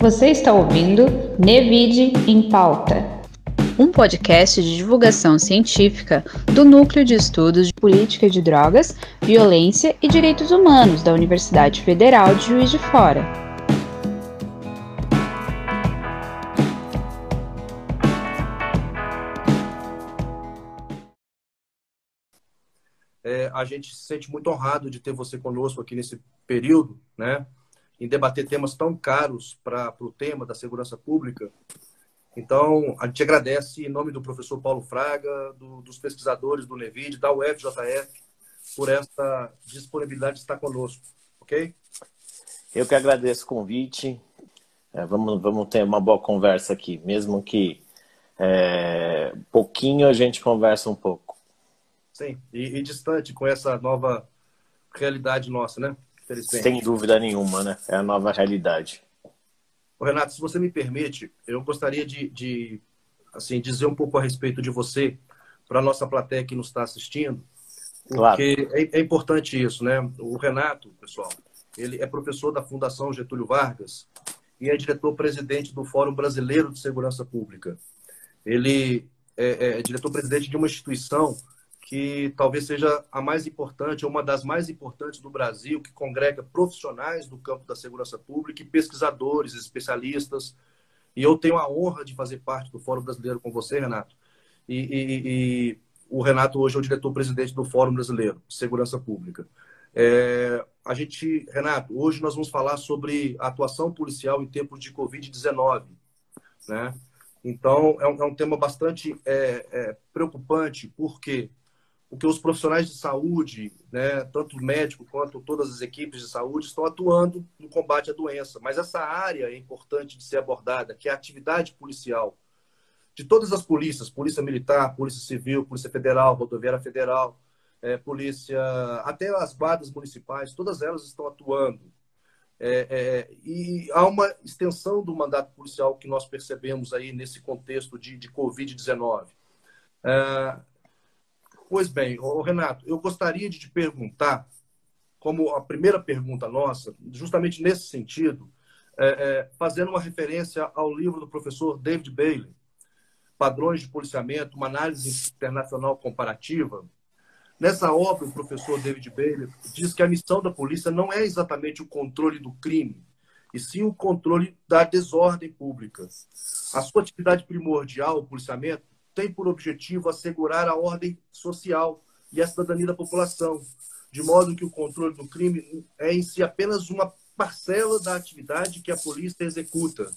Você está ouvindo Nevide em Pauta, um podcast de divulgação científica do Núcleo de Estudos de Política de Drogas, Violência e Direitos Humanos da Universidade Federal de Juiz de Fora. É, a gente se sente muito honrado de ter você conosco aqui nesse período, né? Em debater temas tão caros para o tema da segurança pública. Então, a gente agradece em nome do professor Paulo Fraga, do, dos pesquisadores do NEVID, da UFJF, por essa disponibilidade de estar conosco, ok? Eu que agradeço o convite. É, vamos, vamos ter uma boa conversa aqui, mesmo que é, pouquinho a gente conversa um pouco. Sim, e, e distante com essa nova realidade nossa, né? Sem dúvida nenhuma, né? É a nova realidade. Ô, Renato, se você me permite, eu gostaria de, de assim, dizer um pouco a respeito de você para a nossa plateia que nos está assistindo, porque claro. é, é, importante isso, né? O Renato, pessoal, ele é professor da Fundação Getúlio Vargas e é diretor-presidente do Fórum Brasileiro de Segurança Pública. Ele é, é diretor-presidente de uma instituição que talvez seja a mais importante, uma das mais importantes do Brasil, que congrega profissionais do campo da segurança pública e pesquisadores, especialistas. E eu tenho a honra de fazer parte do Fórum Brasileiro com você, Renato. E, e, e o Renato hoje é o diretor-presidente do Fórum Brasileiro de Segurança Pública. É, a gente, Renato, hoje nós vamos falar sobre atuação policial em tempos de Covid-19, né? Então, é um, é um tema bastante é, é, preocupante, porque porque os profissionais de saúde, né, tanto o médico quanto todas as equipes de saúde, estão atuando no combate à doença. Mas essa área é importante de ser abordada, que é a atividade policial. De todas as polícias, Polícia Militar, Polícia Civil, Polícia Federal, Rodoviária Federal, é, Polícia, até as guardas municipais, todas elas estão atuando. É, é, e há uma extensão do mandato policial que nós percebemos aí nesse contexto de, de Covid-19. É, Pois bem, Renato, eu gostaria de te perguntar, como a primeira pergunta nossa, justamente nesse sentido, é, é, fazendo uma referência ao livro do professor David Bailey, Padrões de Policiamento, uma análise internacional comparativa. Nessa obra, o professor David Bailey diz que a missão da polícia não é exatamente o controle do crime, e sim o controle da desordem pública. A sua atividade primordial, o policiamento, tem por objetivo assegurar a ordem social e a cidadania da população, de modo que o controle do crime é em si apenas uma parcela da atividade que a polícia executa,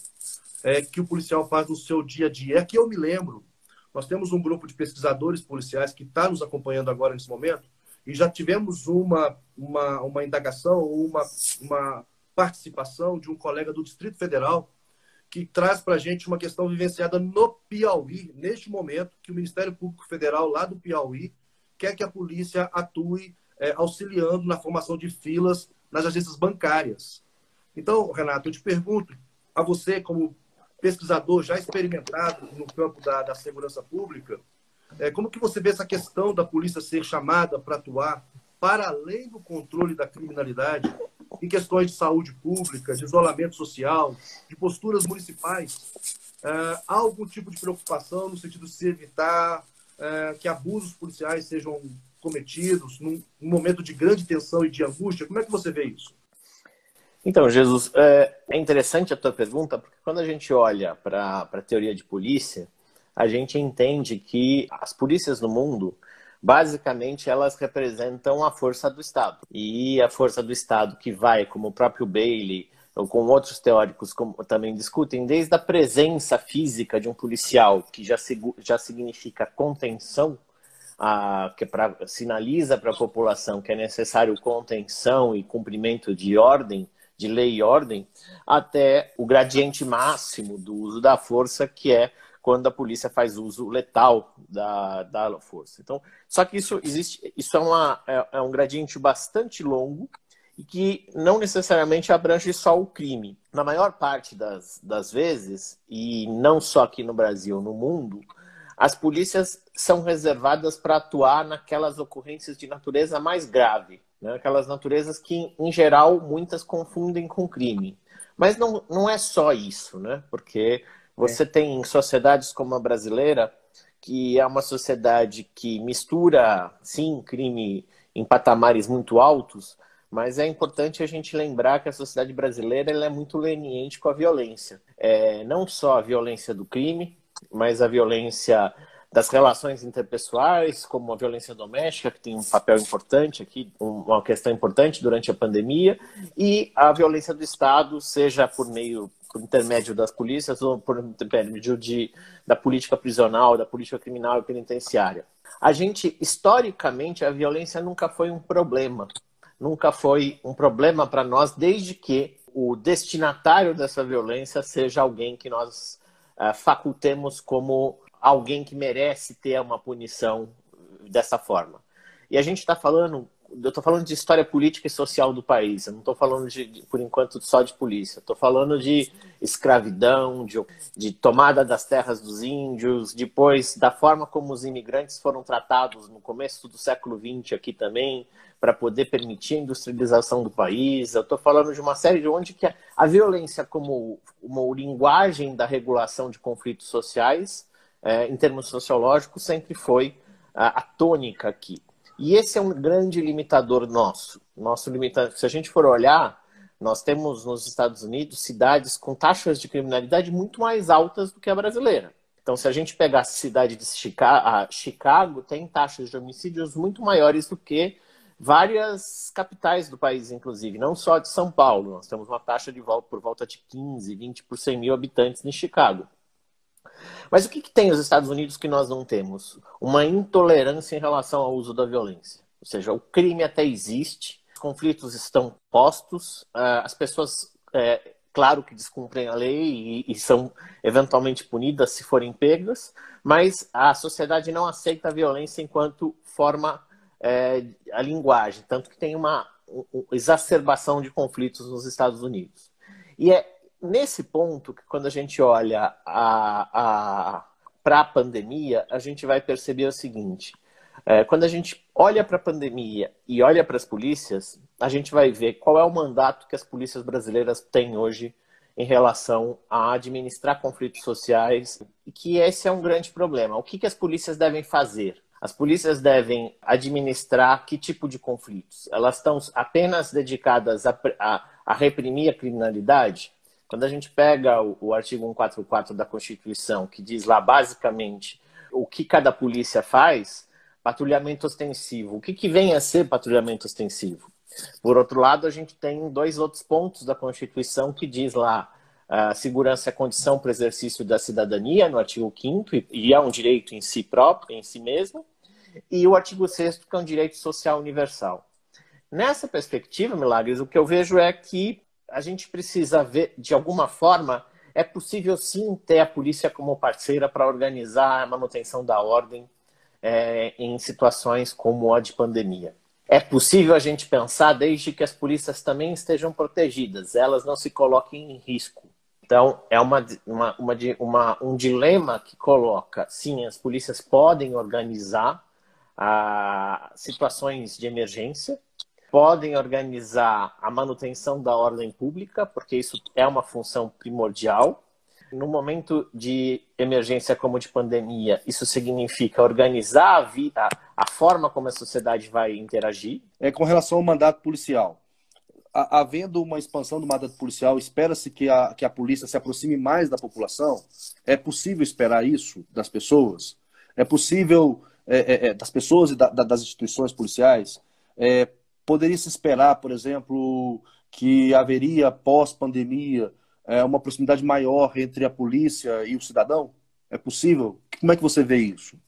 é, que o policial faz no seu dia a dia. É que eu me lembro, nós temos um grupo de pesquisadores policiais que está nos acompanhando agora nesse momento, e já tivemos uma, uma, uma indagação, uma, uma participação de um colega do Distrito Federal que traz para a gente uma questão vivenciada no Piauí, neste momento, que o Ministério Público Federal, lá do Piauí, quer que a polícia atue é, auxiliando na formação de filas nas agências bancárias. Então, Renato, eu te pergunto, a você, como pesquisador já experimentado no campo da, da segurança pública, é, como que você vê essa questão da polícia ser chamada para atuar para além do controle da criminalidade em questões de saúde pública, de isolamento social, de posturas municipais. Uh, há algum tipo de preocupação no sentido de se evitar uh, que abusos policiais sejam cometidos num, num, momento de grande tensão e de angústia? Como é que você vê isso? Então, Jesus, é, é interessante a tua pergunta, porque quando a gente olha para a teoria de polícia, a gente entende que as polícias no mundo basicamente elas representam a força do Estado. E a força do Estado que vai, como o próprio Bailey, ou com outros teóricos como, também discutem, desde a presença física de um policial, que já, já significa contenção, a, que é pra, sinaliza para a população que é necessário contenção e cumprimento de ordem, de lei e ordem, até o gradiente máximo do uso da força, que é quando a polícia faz uso letal da, da força. Então, só que isso existe, isso é, uma, é, é um gradiente bastante longo e que não necessariamente abrange só o crime. Na maior parte das, das vezes, e não só aqui no Brasil, no mundo, as polícias são reservadas para atuar naquelas ocorrências de natureza mais grave, né? aquelas naturezas que, em geral, muitas confundem com crime. Mas não, não é só isso, né? porque você é. tem sociedades como a brasileira, que é uma sociedade que mistura, sim, crime em patamares muito altos, mas é importante a gente lembrar que a sociedade brasileira é muito leniente com a violência. É, não só a violência do crime, mas a violência das relações interpessoais, como a violência doméstica, que tem um papel importante aqui, uma questão importante durante a pandemia, e a violência do Estado, seja por meio, por intermédio das polícias ou por intermédio de, da política prisional, da política criminal e penitenciária. A gente, historicamente, a violência nunca foi um problema nunca foi um problema para nós, desde que o destinatário dessa violência seja alguém que nós uh, facultemos como alguém que merece ter uma punição dessa forma. E a gente está falando eu estou falando de história política e social do país, eu não estou falando, de, de, por enquanto, só de polícia. Estou falando de escravidão, de, de, tomada das terras dos índios, depois da forma como os imigrantes foram tratados no começo do século XX aqui também, para poder permitir a industrialização do país. Eu estou falando de uma série de onde que a, a violência como uma linguagem da regulação de conflitos sociais, é, em termos sociológicos, sempre foi a, a tônica aqui. E esse é um grande limitador nosso. Nosso limitador, se a gente for olhar, nós temos nos Estados Unidos cidades com taxas de criminalidade muito mais altas do que a brasileira. Então, se a gente pegar a cidade de Chicago, tem taxas de homicídios muito maiores do que várias capitais do país, inclusive, não só de São Paulo. Nós temos uma taxa de volta por volta de 15, 20 por 100 mil habitantes em Chicago. Mas o que, que tem os Estados Unidos que nós não temos? Uma intolerância em relação ao uso da violência. Ou seja, o crime até existe, os conflitos estão postos, ah, as pessoas, é, claro que descumprem a lei e, e são eventualmente punidas se forem pegas, mas a sociedade não aceita a violência enquanto forma é, a linguagem, tanto que tem uma, uma exacerbação de conflitos nos Estados Unidos. E é nesse ponto, quando a gente olha para a pandemia, a gente vai perceber o seguinte: é, quando a gente olha para a pandemia e olha para as polícias, a gente vai ver qual é o mandato que as polícias brasileiras têm hoje em relação a administrar conflitos sociais e que esse é um grande problema. O que, que as polícias devem fazer? As polícias devem administrar que tipo de conflitos? Elas estão apenas dedicadas a, a, a reprimir a criminalidade? Quando a gente pega o, o artigo 144 da Constituição, que diz lá basicamente o que cada polícia faz, patrulhamento ostensivo. O que, que vem a ser patrulhamento ostensivo? Por outro lado, a gente tem dois outros pontos da Constituição que diz lá a segurança é condição para o exercício da cidadania, no artigo 5 e é um direito em si próprio, em si mesmo, e o artigo 6 que é um direito social universal. Nessa perspectiva, Milagres, o que eu vejo é que a gente precisa ver, de alguma forma, é possível sim ter a polícia como parceira para organizar a manutenção da ordem é, em situações como a de pandemia. É possível a gente pensar desde que as polícias também estejam protegidas, elas não se coloquem em risco. Então, é uma, uma, uma, uma um dilema que coloca, sim, as polícias podem organizar ah, situações de emergência, podem organizar a manutenção da ordem pública, porque isso é uma função primordial. No momento de emergência como de pandemia, isso significa organizar a, vida, a forma como a sociedade vai interagir. É com relação ao mandato policial. Havendo uma expansão do mandato policial, espera-se que a, que a polícia se aproxime mais da população? É possível esperar isso das pessoas? É possível, é, é, é das pessoas e da, das instituições policiais? É, Poderia se esperar, por exemplo, que haveria pós-pandemia é, uma proximidade maior entre a polícia e o cidadão? É possível? Como é que você vê isso?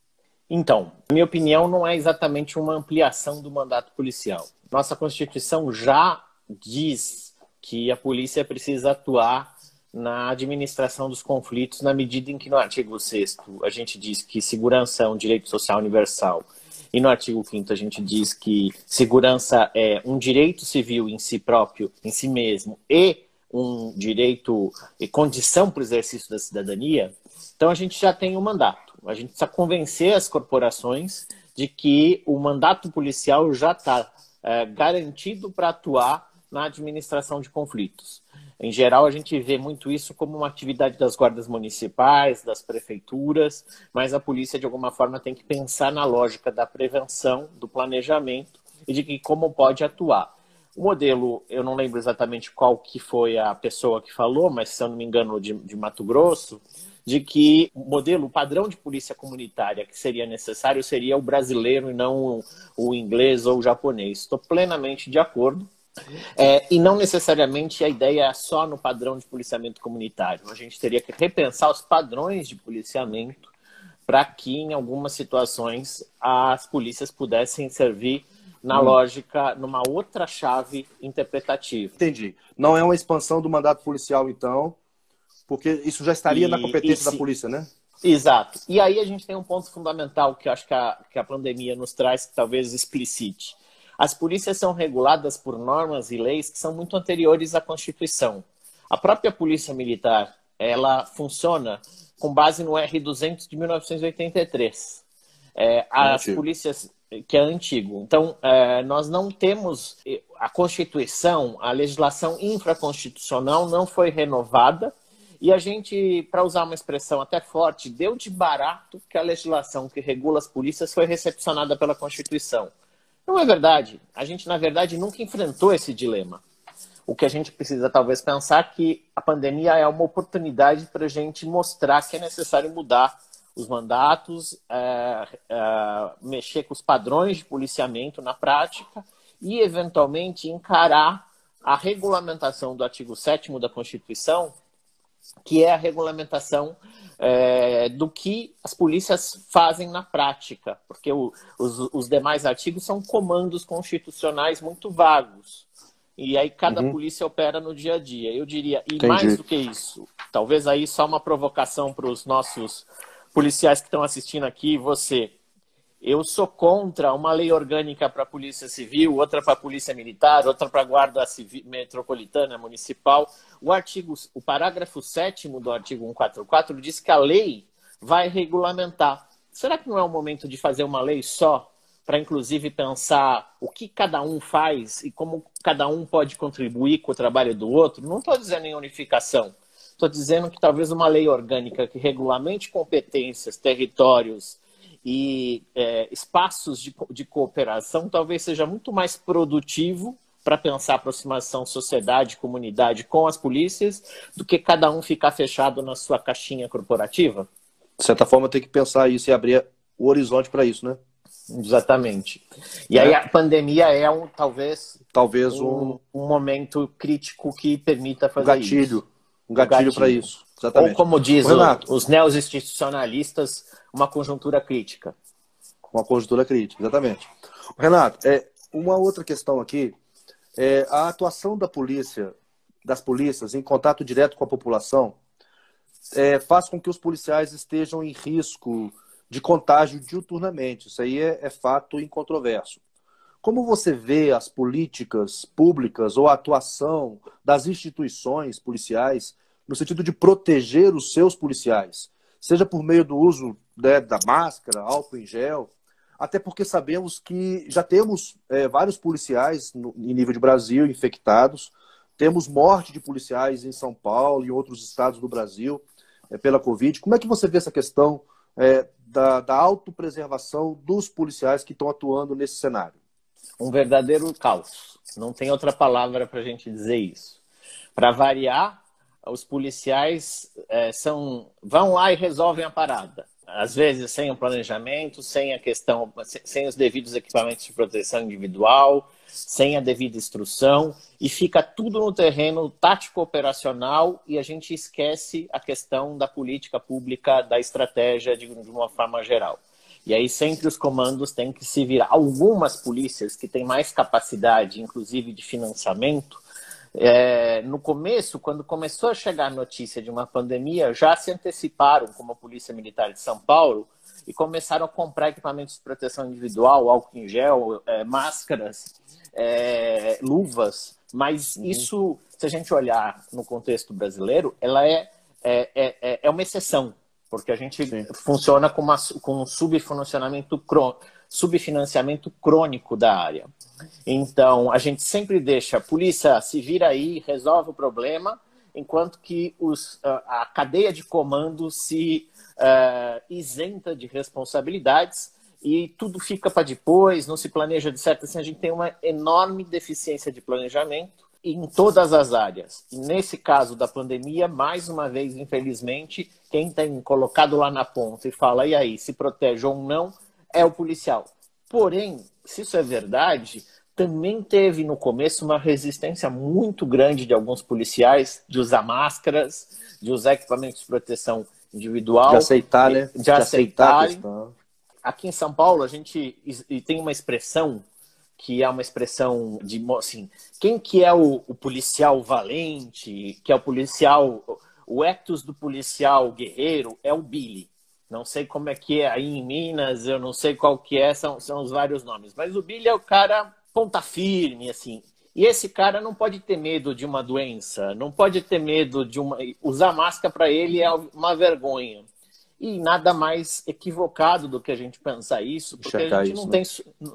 Então, minha opinião não é exatamente uma ampliação do mandato policial. Nossa Constituição já diz que a polícia precisa atuar na administração dos conflitos na medida em que no artigo 6 a gente diz que segurança é um direito social universal e no artigo 5 a gente diz que segurança é um direito civil em si próprio, em si mesmo, e um direito e condição para o exercício da cidadania, então a gente já tem um mandato. A gente precisa convencer as corporações de que o mandato policial já está é, garantido para atuar na administração de conflitos. Em geral, a gente vê muito isso como uma atividade das guardas municipais, das prefeituras, mas a polícia, de alguma forma, tem que pensar na lógica da prevenção, do planejamento e de como pode atuar. O modelo, eu não lembro exatamente qual que foi a pessoa que falou, mas se eu não me engano, de, de Mato Grosso, de que o modelo, o padrão de polícia comunitária que seria necessário seria o brasileiro e não o inglês ou o japonês. Estou plenamente de acordo. É, e não necessariamente a ideia é só no padrão de policiamento comunitário. A gente teria que repensar os padrões de policiamento para que, em algumas situações, as polícias pudessem servir na hum. lógica, numa outra chave interpretativa. Entendi. Não é uma expansão do mandato policial, então, porque isso já estaria e, na competência da polícia, né? Exato. E aí a gente tem um ponto fundamental que eu acho que a, que a pandemia nos traz, que talvez explicite. As polícias são reguladas por normas e leis que são muito anteriores à Constituição. A própria Polícia Militar, ela funciona com base no R200 de 1983. É, as polícias que é antigo. Então, é, nós não temos a Constituição, a legislação infraconstitucional não foi renovada e a gente, para usar uma expressão até forte, deu de barato que a legislação que regula as polícias foi recepcionada pela Constituição. Não é verdade. A gente, na verdade, nunca enfrentou esse dilema. O que a gente precisa talvez pensar que a pandemia é uma oportunidade para a gente mostrar que é necessário mudar os mandatos, é, é, mexer com os padrões de policiamento na prática e, eventualmente, encarar a regulamentação do artigo 7 da Constituição que é a regulamentação é, do que as polícias fazem na prática, porque o, os, os, demais artigos são comandos constitucionais muito vagos. E aí cada uhum. polícia opera no dia a dia. Eu diria, e Entendi. mais do que isso, talvez aí só uma provocação para os nossos policiais que estão assistindo aqui, você eu sou contra uma lei orgânica para a Polícia Civil, outra para a Polícia Militar, outra para a Guarda Civil, Metropolitana Municipal. O artigo, o parágrafo 7 do artigo 144 diz que a lei vai regulamentar. Será que não é o momento de fazer uma lei só para inclusive pensar o que cada um faz e como cada um pode contribuir com o trabalho do outro? Não estou dizendo em unificação. Estou dizendo que talvez uma lei orgânica que regulamente competências, territórios, e é, espaços de, de cooperação talvez seja muito mais produtivo para pensar aproximação sociedade, comunidade com as polícias, do que cada um ficar fechado na sua caixinha corporativa? De certa forma, tem que pensar isso e abrir o horizonte para isso, né? Exatamente. E é. aí a pandemia é um talvez talvez um, um momento crítico que permita fazer um gatilho, isso. Um gatilho, gatilho. para isso. Exatamente. Ou como diz o, os neo-institucionalistas, uma conjuntura crítica. Uma conjuntura crítica, exatamente. Renato, é, uma outra questão aqui é a atuação da polícia, das polícias em contato direto com a população é, faz com que os policiais estejam em risco de contágio diuturnamente. Isso aí é, é fato incontroverso. Como você vê as políticas públicas ou a atuação das instituições policiais no sentido de proteger os seus policiais? Seja por meio do uso né, da máscara, álcool em gel, até porque sabemos que já temos é, vários policiais no, em nível de Brasil infectados, temos morte de policiais em São Paulo e outros estados do Brasil é, pela Covid. Como é que você vê essa questão é, da, da autopreservação dos policiais que estão atuando nesse cenário? Um verdadeiro caos. Não tem outra palavra para a gente dizer isso. Para variar, os policiais é, são vão lá e resolvem a parada. Às vezes sem o planejamento, sem a questão, sem os devidos equipamentos de proteção individual, sem a devida instrução, e fica tudo no terreno tático operacional e a gente esquece a questão da política pública, da estratégia de, de uma forma geral. E aí sempre os comandos têm que se virar. Algumas polícias que têm mais capacidade, inclusive de financiamento, é, no começo, quando começou a chegar a notícia de uma pandemia, já se anteciparam, como a Polícia Militar de São Paulo, e começaram a comprar equipamentos de proteção individual, álcool em gel, é, máscaras, é, luvas. Mas uhum. isso, se a gente olhar no contexto brasileiro, ela é, é, é, é, é uma exceção, porque a gente Sim. funciona com, uma, com um subfinanciamento, subfinanciamento crônico da área. Então, a gente sempre deixa a polícia se vira aí, resolve o problema, enquanto que os, a cadeia de comando se uh, isenta de responsabilidades e tudo fica para depois, não se planeja de certo. Assim, a gente tem uma enorme deficiência de planejamento em todas as áreas. E nesse caso da pandemia, mais uma vez, infelizmente, quem tem colocado lá na ponta e fala, e aí, se protege ou não, é o policial. Porém, se isso é verdade, também teve no começo uma resistência muito grande de alguns policiais de usar máscaras, de usar equipamentos de proteção individual. De aceitar, né? De, de aceitar. Aqui em São Paulo, a gente tem uma expressão que é uma expressão de assim, quem que é o, o policial valente, que é o policial, o ethos do policial guerreiro é o Billy. Não sei como é que é aí em Minas, eu não sei qual que é, são, são os vários nomes. Mas o Billy é o cara ponta firme, assim. E esse cara não pode ter medo de uma doença, não pode ter medo de uma. Usar máscara para ele é uma vergonha. E nada mais equivocado do que a gente pensar isso, porque a gente isso, não, né? tem,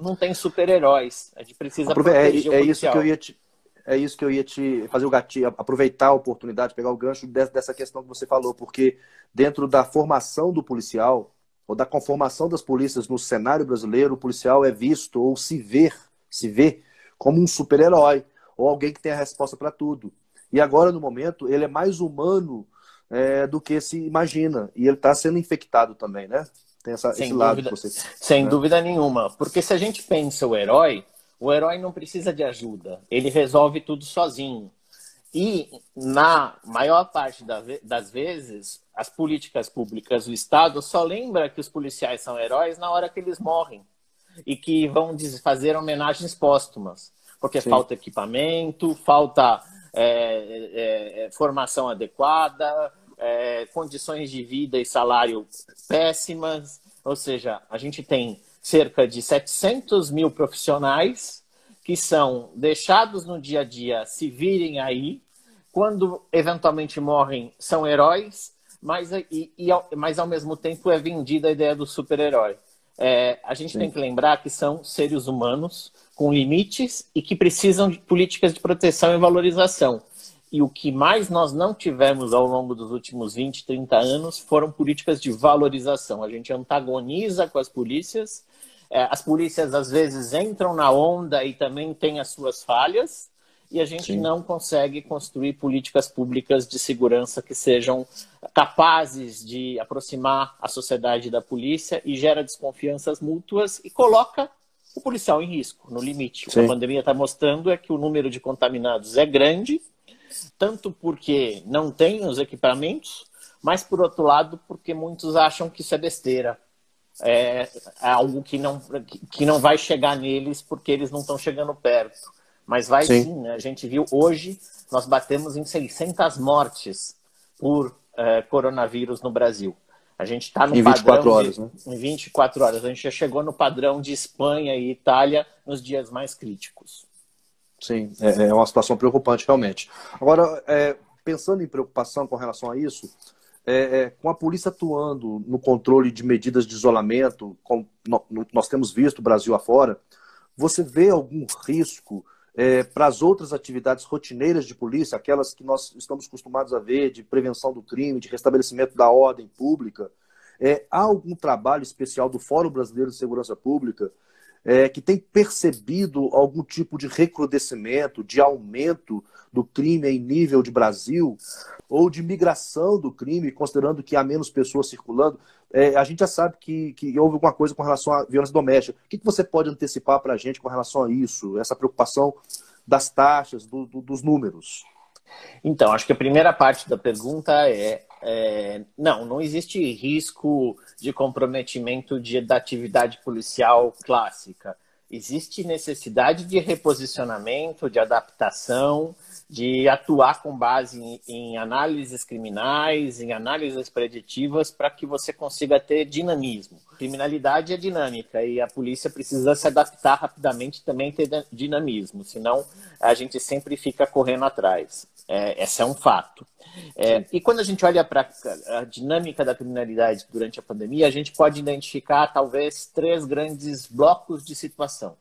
não tem super-heróis. A gente precisa Aprove é, é isso que eu ia te, É isso que eu ia te fazer o gatilho, aproveitar a oportunidade, pegar o gancho dessa questão que você falou, porque dentro da formação do policial, ou da conformação das polícias no cenário brasileiro, o policial é visto ou se vê se vê como um super-herói ou alguém que tem a resposta para tudo. E agora, no momento, ele é mais humano é, do que se imagina. E ele está sendo infectado também, né? Tem essa, sem esse dúvida, lado você. Sem né? dúvida nenhuma. Porque se a gente pensa o herói, o herói não precisa de ajuda. Ele resolve tudo sozinho. E, na maior parte das vezes, as políticas públicas, o Estado só lembra que os policiais são heróis na hora que eles morrem e que vão fazer homenagens póstumas, porque Sim. falta equipamento, falta é, é, é, formação adequada, é, condições de vida e salário péssimas. Ou seja, a gente tem cerca de 700 mil profissionais que são deixados no dia a dia se virem aí, quando eventualmente morrem, são heróis, mas, e, e, mas ao mesmo tempo é vendida a ideia do super-herói. É, a gente Sim. tem que lembrar que são seres humanos com limites e que precisam de políticas de proteção e valorização. E o que mais nós não tivemos ao longo dos últimos 20, 30 anos foram políticas de valorização. A gente antagoniza com as polícias, é, as polícias às vezes entram na onda e também têm as suas falhas, e a gente Sim. não consegue construir políticas públicas de segurança que sejam capazes de aproximar a sociedade da polícia e gera desconfianças mútuas e coloca o policial em risco, no limite. O que a pandemia está mostrando é que o número de contaminados é grande, tanto porque não tem os equipamentos, mas por outro lado porque muitos acham que isso é besteira. É, é algo que não, que não vai chegar neles porque eles não estão chegando perto. Mas vai sim. sim né? A gente viu hoje, nós batemos em 600 mortes por é, coronavírus no Brasil. A gente está no em 24 padrão horas, de, né? Em 24 horas. A gente já chegou no padrão de Espanha e Itália nos dias mais críticos. Sim, é, é uma situação preocupante, realmente. Agora, é, pensando em preocupação com relação a isso, é, é, com a polícia atuando no controle de medidas de isolamento, como nós temos visto Brasil afora, você vê algum risco é, para as outras atividades rotineiras de polícia, aquelas que nós estamos acostumados a ver, de prevenção do crime, de restabelecimento da ordem pública, é, há algum trabalho especial do Fórum Brasileiro de Segurança Pública é, que tem percebido algum tipo de recrudescimento, de aumento do crime em nível de Brasil, ou de migração do crime, considerando que há menos pessoas circulando? É, a gente já sabe que, que houve alguma coisa com relação à violência doméstica. O que, que você pode antecipar para a gente com relação a isso, essa preocupação das taxas, do, do, dos números? Então, acho que a primeira parte da pergunta é, é, não, não existe risco de comprometimento de, da atividade policial clássica. Existe necessidade de reposicionamento, de adaptação, de atuar com base em, em análises criminais, em análises preditivas, para que você consiga ter dinamismo. Criminalidade é dinâmica e a polícia precisa se adaptar rapidamente também ter dinamismo, senão a gente sempre fica correndo atrás. É, esse é um fato. É, e quando a gente olha para a dinâmica da criminalidade durante a pandemia, a gente pode identificar talvez três grandes blocos de situação.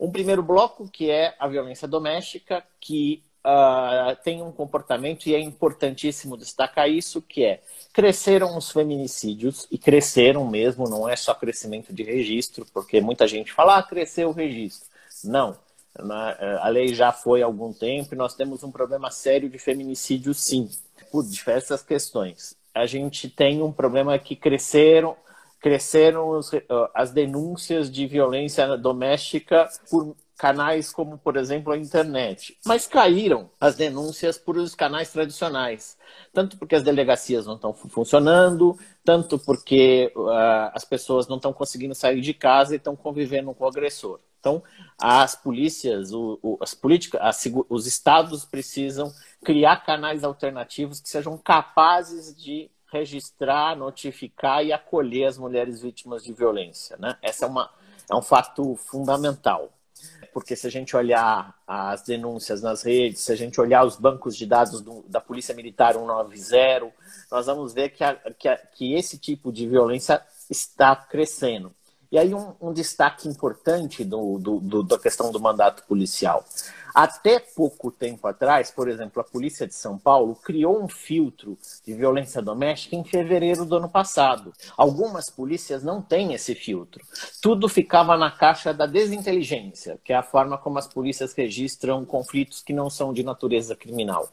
Um primeiro bloco que é a violência doméstica, que uh, tem um comportamento, e é importantíssimo destacar isso, que é cresceram os feminicídios, e cresceram mesmo, não é só crescimento de registro, porque muita gente fala, ah, cresceu o registro. Não, eh, a lei já foi há algum tempo e nós temos um problema sério de feminicídio, sim, por diversas questões. A gente tem um problema que cresceram, cresceram os, eh, as denúncias de violência doméstica por canais como, por exemplo, a internet. Mas caíram as denúncias por os canais tradicionais. Tanto porque as delegacias não estão funcionando, tanto porque uh, as pessoas não estão conseguindo sair de casa e estão convivendo com o agressor. Então, as polícias, o, o, as políticas, as, os estados precisam criar canais alternativos que sejam capazes de registrar, notificar e acolher as mulheres vítimas de violência. Né? Essa é, uma, é um fato fundamental porque se a gente olhar as denúncias nas redes, se a gente olhar os bancos de dados do, da Polícia Militar 190, nós vamos ver que, a, que, a, que esse tipo de violência está crescendo. E aí um, um destaque importante do, do, do, da questão do mandato policial. Até pouco tempo atrás, por exemplo, a Polícia de São Paulo criou um filtro de violência doméstica em fevereiro do ano passado. Algumas polícias não têm esse filtro. Tudo ficava na caixa da desinteligência, que é a forma como as polícias registram conflitos que não são de natureza criminal.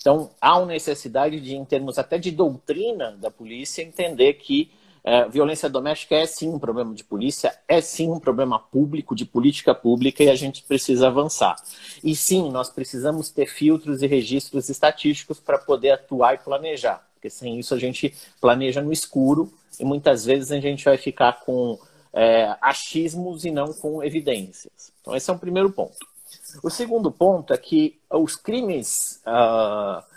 Então, há uma necessidade de, em termos até de doutrina da polícia, entender que é, violência doméstica é sim um problema de polícia, é sim um problema público, de política pública, e a gente precisa avançar. E sim, nós precisamos ter filtros e registros estatísticos para poder atuar e planejar, porque sem isso a gente planeja no escuro e muitas vezes a gente vai ficar com é, achismos e não com evidências. Então, esse é um primeiro ponto. O segundo ponto é que os crimes. Uh,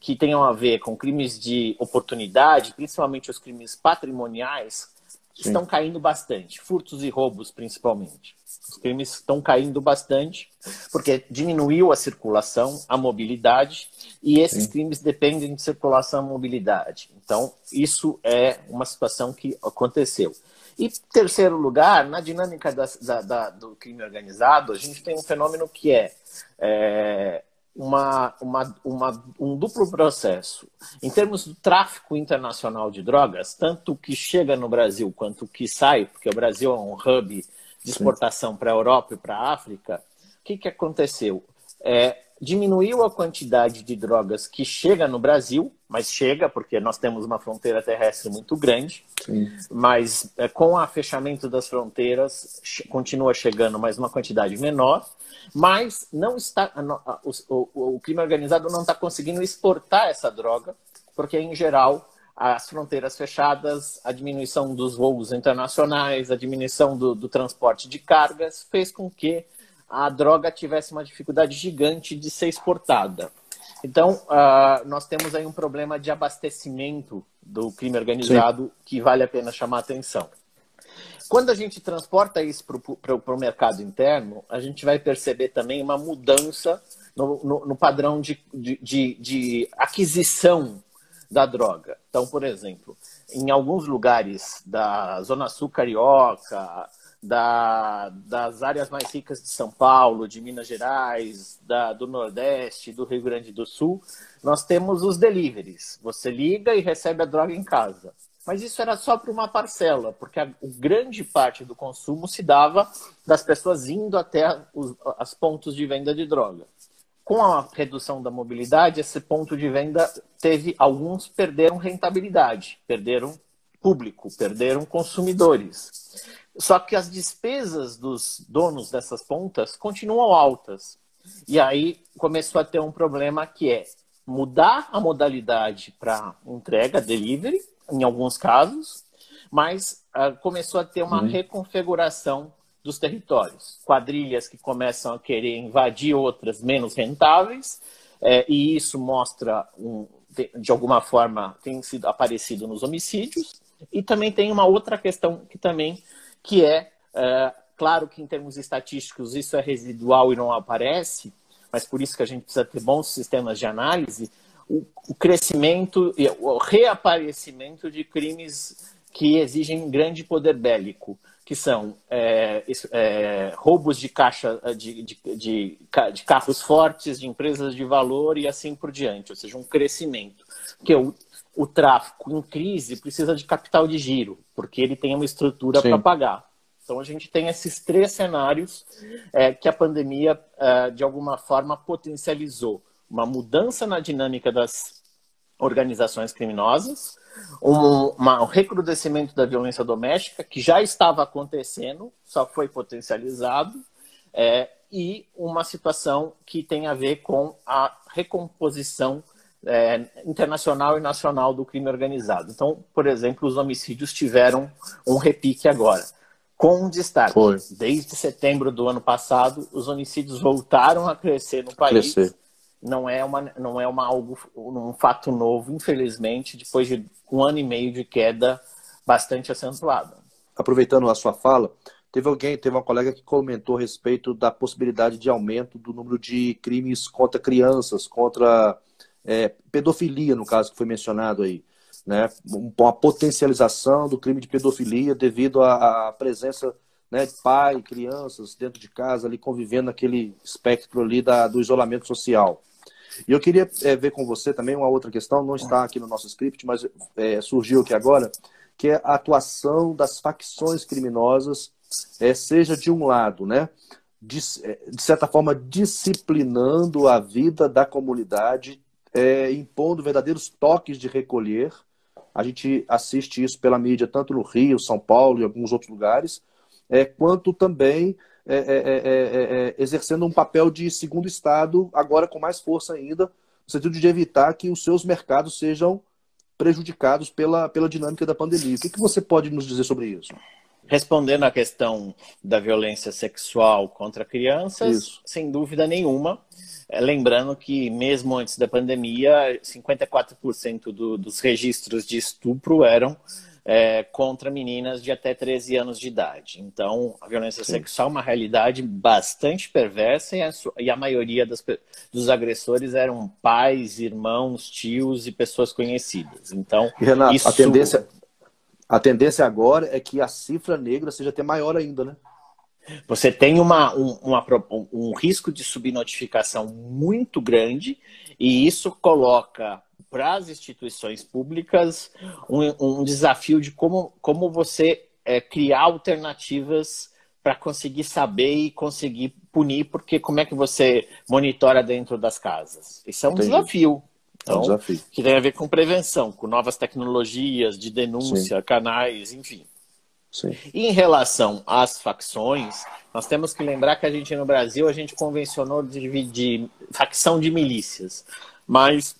que tenham a ver com crimes de oportunidade, principalmente os crimes patrimoniais, Sim. estão caindo bastante. Furtos e roubos, principalmente. Os crimes estão caindo bastante, porque diminuiu a circulação, a mobilidade, e esses Sim. crimes dependem de circulação e mobilidade. Então, isso é uma situação que aconteceu. E terceiro lugar, na dinâmica da, da, da, do crime organizado, a gente tem um fenômeno que é, é uma, uma, uma, um duplo processo. Em termos do tráfico internacional de drogas, tanto o que chega no Brasil quanto o que sai, porque o Brasil é um hub de exportação para a Europa e para a África, o que, que aconteceu? É, diminuiu a quantidade de drogas que chega no Brasil, mas chega porque nós temos uma fronteira terrestre muito grande, Sim. mas é, com o fechamento das fronteiras continua chegando, mas uma quantidade menor mas não está o, o, o crime organizado não está conseguindo exportar essa droga, porque em geral as fronteiras fechadas, a diminuição dos voos internacionais, a diminuição do, do transporte de cargas fez com que a droga tivesse uma dificuldade gigante de ser exportada. Então, uh, nós temos aí um problema de abastecimento do crime organizado Sim. que vale a pena chamar a atenção. Quando a gente transporta isso para o mercado interno, a gente vai perceber também uma mudança no, no, no padrão de, de, de, de aquisição da droga. Então, por exemplo, em alguns lugares da Zona Sul Carioca, da, das áreas mais ricas de São Paulo, de Minas Gerais, da, do Nordeste, do Rio Grande do Sul, nós temos os deliveries. Você liga e recebe a droga em casa. Mas isso era só para uma parcela, porque a, a, grande parte do consumo se dava das pessoas indo até os as pontos de venda de droga. Com a redução da mobilidade, esse ponto de venda teve alguns perderam rentabilidade, perderam público, perderam consumidores. Só que as despesas dos donos dessas pontas continuam altas. E aí começou a ter um problema que é mudar a modalidade para entrega, delivery, em alguns casos, mas uh, começou a ter uma uhum. reconfiguração dos territórios. Quadrilhas que começam a querer invadir outras menos rentáveis, é, e isso mostra, um, de alguma forma, tem sido aparecido nos homicídios. E também tem uma outra questão que também, que é, é claro que em termos estatísticos isso é residual e não aparece, mas por isso que a gente precisa ter bons sistemas de análise, o, o crescimento e o reaparecimento de crimes que exigem grande poder bélico, que são é, é, roubos de caixa de, de, de, de, carros fortes, de empresas de valor e assim por diante, ou seja, um crescimento. Porque o, o tráfico em crise precisa de capital de giro, porque ele tem uma estrutura para pagar. Então a gente tem esses três cenários é, que a pandemia, é, de alguma forma, potencializou. Uma mudança na dinâmica das organizações criminosas, um, uma, um recrudescimento da violência doméstica, que já estava acontecendo, só foi potencializado, é, e uma situação que tem a ver com a recomposição é, internacional e nacional do crime organizado. Então, por exemplo, os homicídios tiveram um repique agora, com um destaque. Foi. Desde setembro do ano passado, os homicídios voltaram a crescer no país. Crescer não é uma não é uma algo um fato novo, infelizmente, depois de um ano e meio de queda bastante acentuada. Aproveitando a sua fala, teve alguém, teve uma colega que comentou a respeito da possibilidade de aumento do número de crimes contra crianças, contra é, pedofilia, no caso que foi mencionado aí, né? Uma potencialização do crime de pedofilia devido à, à presença né, de pai, crianças dentro de casa ali convivendo naquele espectro ali da, do isolamento social. E eu queria é, ver com você também uma outra questão, não está aqui no nosso script, mas é, surgiu aqui agora, que é a atuação das facções criminosas, é, seja de um lado, né, de, é, de, certa forma disciplinando a vida da comunidade, é, impondo verdadeiros toques de recolher. A gente assiste isso pela mídia, tanto no Rio, São Paulo e alguns outros lugares, é, quanto também é é, é, é, exercendo um papel de segundo Estado, agora com mais força ainda, no sentido de evitar que os seus mercados sejam prejudicados pela, pela dinâmica da pandemia. O que, que você pode nos dizer sobre isso? Respondendo à questão da violência sexual contra crianças, isso. sem dúvida nenhuma. Lembrando que, mesmo antes da pandemia, 54% do, dos registros de estupro eram é, contra meninas de até 13 anos de idade. Então, a violência Sim. sexual é uma realidade bastante perversa e a, e a maioria das, dos agressores eram pais, irmãos, tios e pessoas conhecidas. Então, Renato, isso... a, tendência, a tendência agora é que a cifra negra seja até maior ainda, né? Você tem uma, um, uma, um risco de subnotificação muito grande e isso coloca para as instituições públicas um, um, desafio de como, como você é, criar alternativas para conseguir saber e conseguir punir, porque como é que você monitora dentro das casas? Isso é um Entendi. desafio. Então, é um. Que tem a ver com prevenção, com novas tecnologias de denúncia, Sim. canais, enfim. Sim. Em relação às facções, nós temos que lembrar que a gente no Brasil a gente convencionou de dividir facção de milícias, mas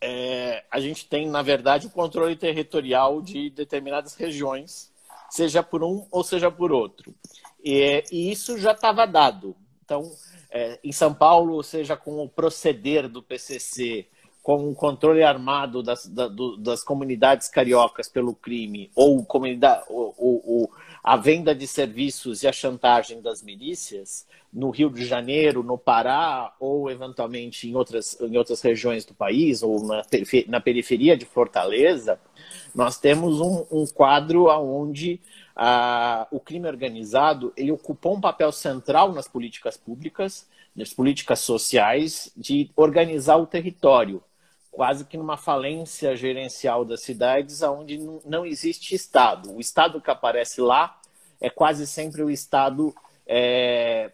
é, a gente tem, na verdade, o controle territorial de determinadas regiões, seja por um ou seja por outro. E, e isso já estava dado. Então, é, em São Paulo, seja com o proceder do PCC, com o controle armado das, da, do, das comunidades cariocas pelo crime, ou, comunidade, ou, ou, ou a venda de serviços e a chantagem das milícias, no Rio de Janeiro, no Pará, ou eventualmente em outras, em outras regiões do país, ou na, na periferia de Fortaleza, nós temos um, um quadro onde ah, o crime organizado ele ocupou um papel central nas políticas públicas, nas políticas sociais, de organizar o território, quase que numa falência gerencial das cidades, onde não existe Estado. O Estado que aparece lá é quase sempre o Estado é,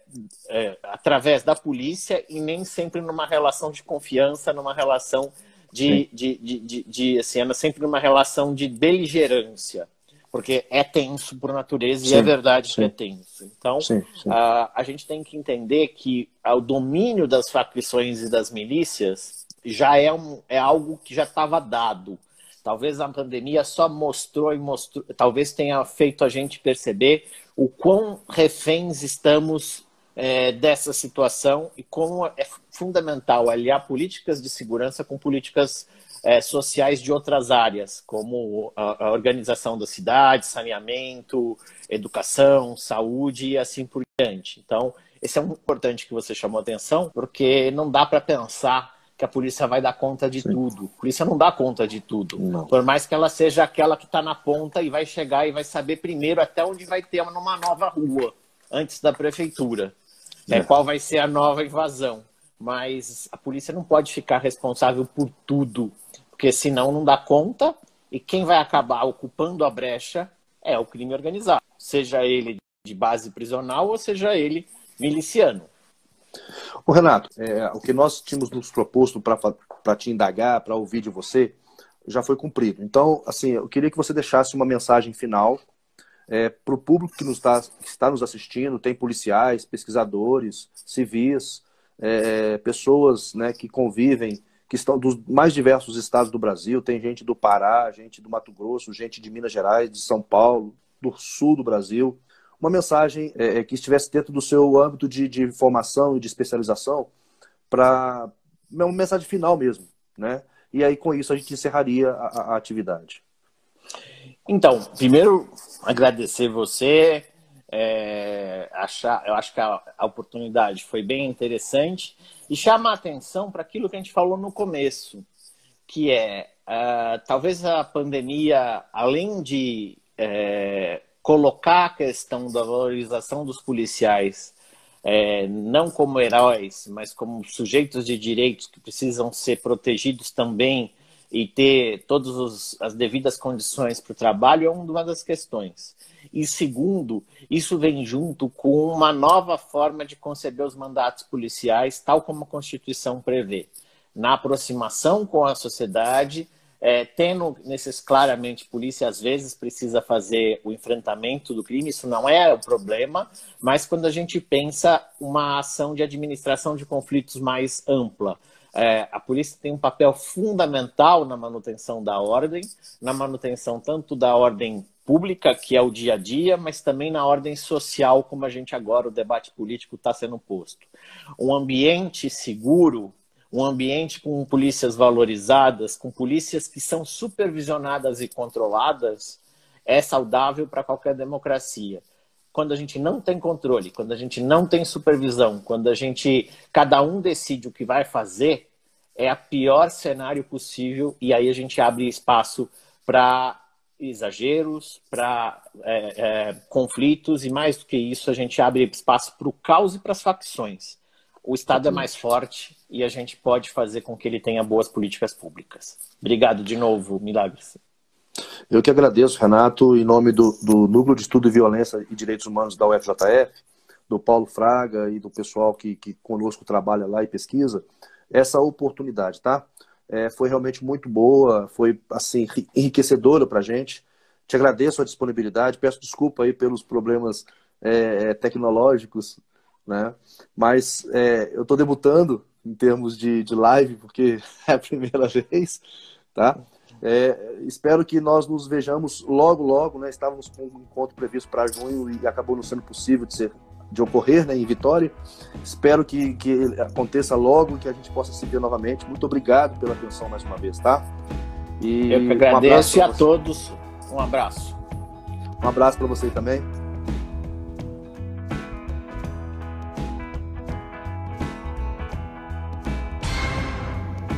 é, através da polícia e nem sempre numa relação de confiança, numa relação de, de, de, de, de assim, é sempre numa relação de beligerância, porque é tenso por natureza sim, e é verdade sim. que é tenso. Então, sim, a, a gente tem que entender que o domínio das facções e das milícias já é, um, é algo que já estava dado. Talvez a pandemia só mostrou e mostrou, talvez tenha feito a gente perceber o quão reféns estamos é, dessa situação e como é fundamental aliar políticas de segurança com políticas é, sociais de outras áreas, como a, a, organização da cidade, saneamento, educação, saúde e assim por diante. Então, esse é um importante que você chamou atenção, porque não dá para pensar que a polícia vai dar conta de Sim. tudo. A polícia não dá conta de tudo. Não. Por mais que ela seja aquela que está na ponta e vai chegar e vai saber primeiro até onde vai ter uma nova rua, antes da prefeitura. É. Qual vai ser a nova invasão. Mas a polícia não pode ficar responsável por tudo, porque senão não dá conta e quem vai acabar ocupando a brecha é o crime organizado, seja ele de base prisional ou seja ele miliciano. O Renato, é, o que nós tínhamos nos proposto para te indagar, para ouvir de você, já foi cumprido. Então, assim, eu queria que você deixasse uma mensagem final é, para o público que, nos tá, que está nos assistindo. Tem policiais, pesquisadores, civis, é, pessoas né, que convivem, que estão dos mais diversos estados do Brasil. Tem gente do Pará, gente do Mato Grosso, gente de Minas Gerais, de São Paulo, do sul do Brasil uma mensagem é, é, que estivesse dentro do seu âmbito de, de formação e de especialização para uma mensagem final mesmo, né? E aí com isso a gente encerraria a, a atividade. Então, primeiro agradecer você, é, achar, eu acho que a, a, oportunidade foi bem interessante e chama a atenção para aquilo que a gente falou no começo, que é uh, talvez a pandemia, além de é, colocar a questão da valorização dos policiais é, não como heróis, mas como sujeitos de direitos que precisam ser protegidos também e ter todas as devidas condições para o trabalho é uma das questões. E segundo, isso vem junto com uma nova forma de conceber os mandatos policiais, tal como a Constituição prevê, na aproximação com a sociedade, é, tendo nesses claramente polícia às vezes precisa fazer o enfrentamento do crime, isso não é o problema, mas quando a gente pensa uma ação de administração de conflitos mais ampla, é, a polícia tem um papel fundamental na manutenção da ordem, na manutenção tanto da ordem pública, que é o dia a dia, mas também na ordem social, como a gente agora, o debate político está sendo posto. Um ambiente seguro um ambiente com polícias valorizadas, com polícias que são supervisionadas e controladas, é saudável para qualquer democracia. Quando a gente não tem controle, quando a gente não tem supervisão, quando a gente cada um decide o que vai fazer, é a pior cenário possível e aí a gente abre espaço para exageros, para é, é, conflitos e mais do que isso a gente abre espaço para o caos e para as facções o Estado é mais forte e a gente pode fazer com que ele tenha boas políticas públicas. Obrigado de novo, Milagres. Eu que agradeço, Renato, em nome do, do Núcleo de Estudo de Violência e Direitos Humanos da UFJF, do Paulo Fraga e do pessoal que, que conosco trabalha lá e pesquisa, essa oportunidade, tá? É, foi realmente muito boa, foi assim enriquecedora para a gente. Te agradeço a disponibilidade, peço desculpa aí pelos problemas é, tecnológicos né? Mas é, eu estou debutando em termos de, de live, porque é a primeira vez, tá? É, espero que nós nos vejamos logo, logo, né? Estávamos com um encontro previsto para junho e acabou não sendo possível de, ser, de ocorrer, né? Em Vitória. Espero que, que aconteça logo, que a gente possa se ver novamente. Muito obrigado pela atenção mais uma vez, tá? E eu que agradeço um a todos. Um abraço. Um abraço para você também.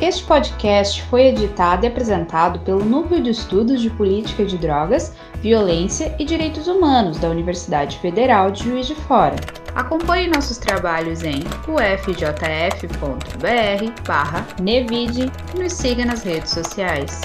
Este podcast foi editado e apresentado pelo Núcleo de Estudos de Política de Drogas, Violência e Direitos Humanos da Universidade Federal de Juiz de Fora. Acompanhe nossos trabalhos em ufjf.br/nevide e nos siga nas redes sociais.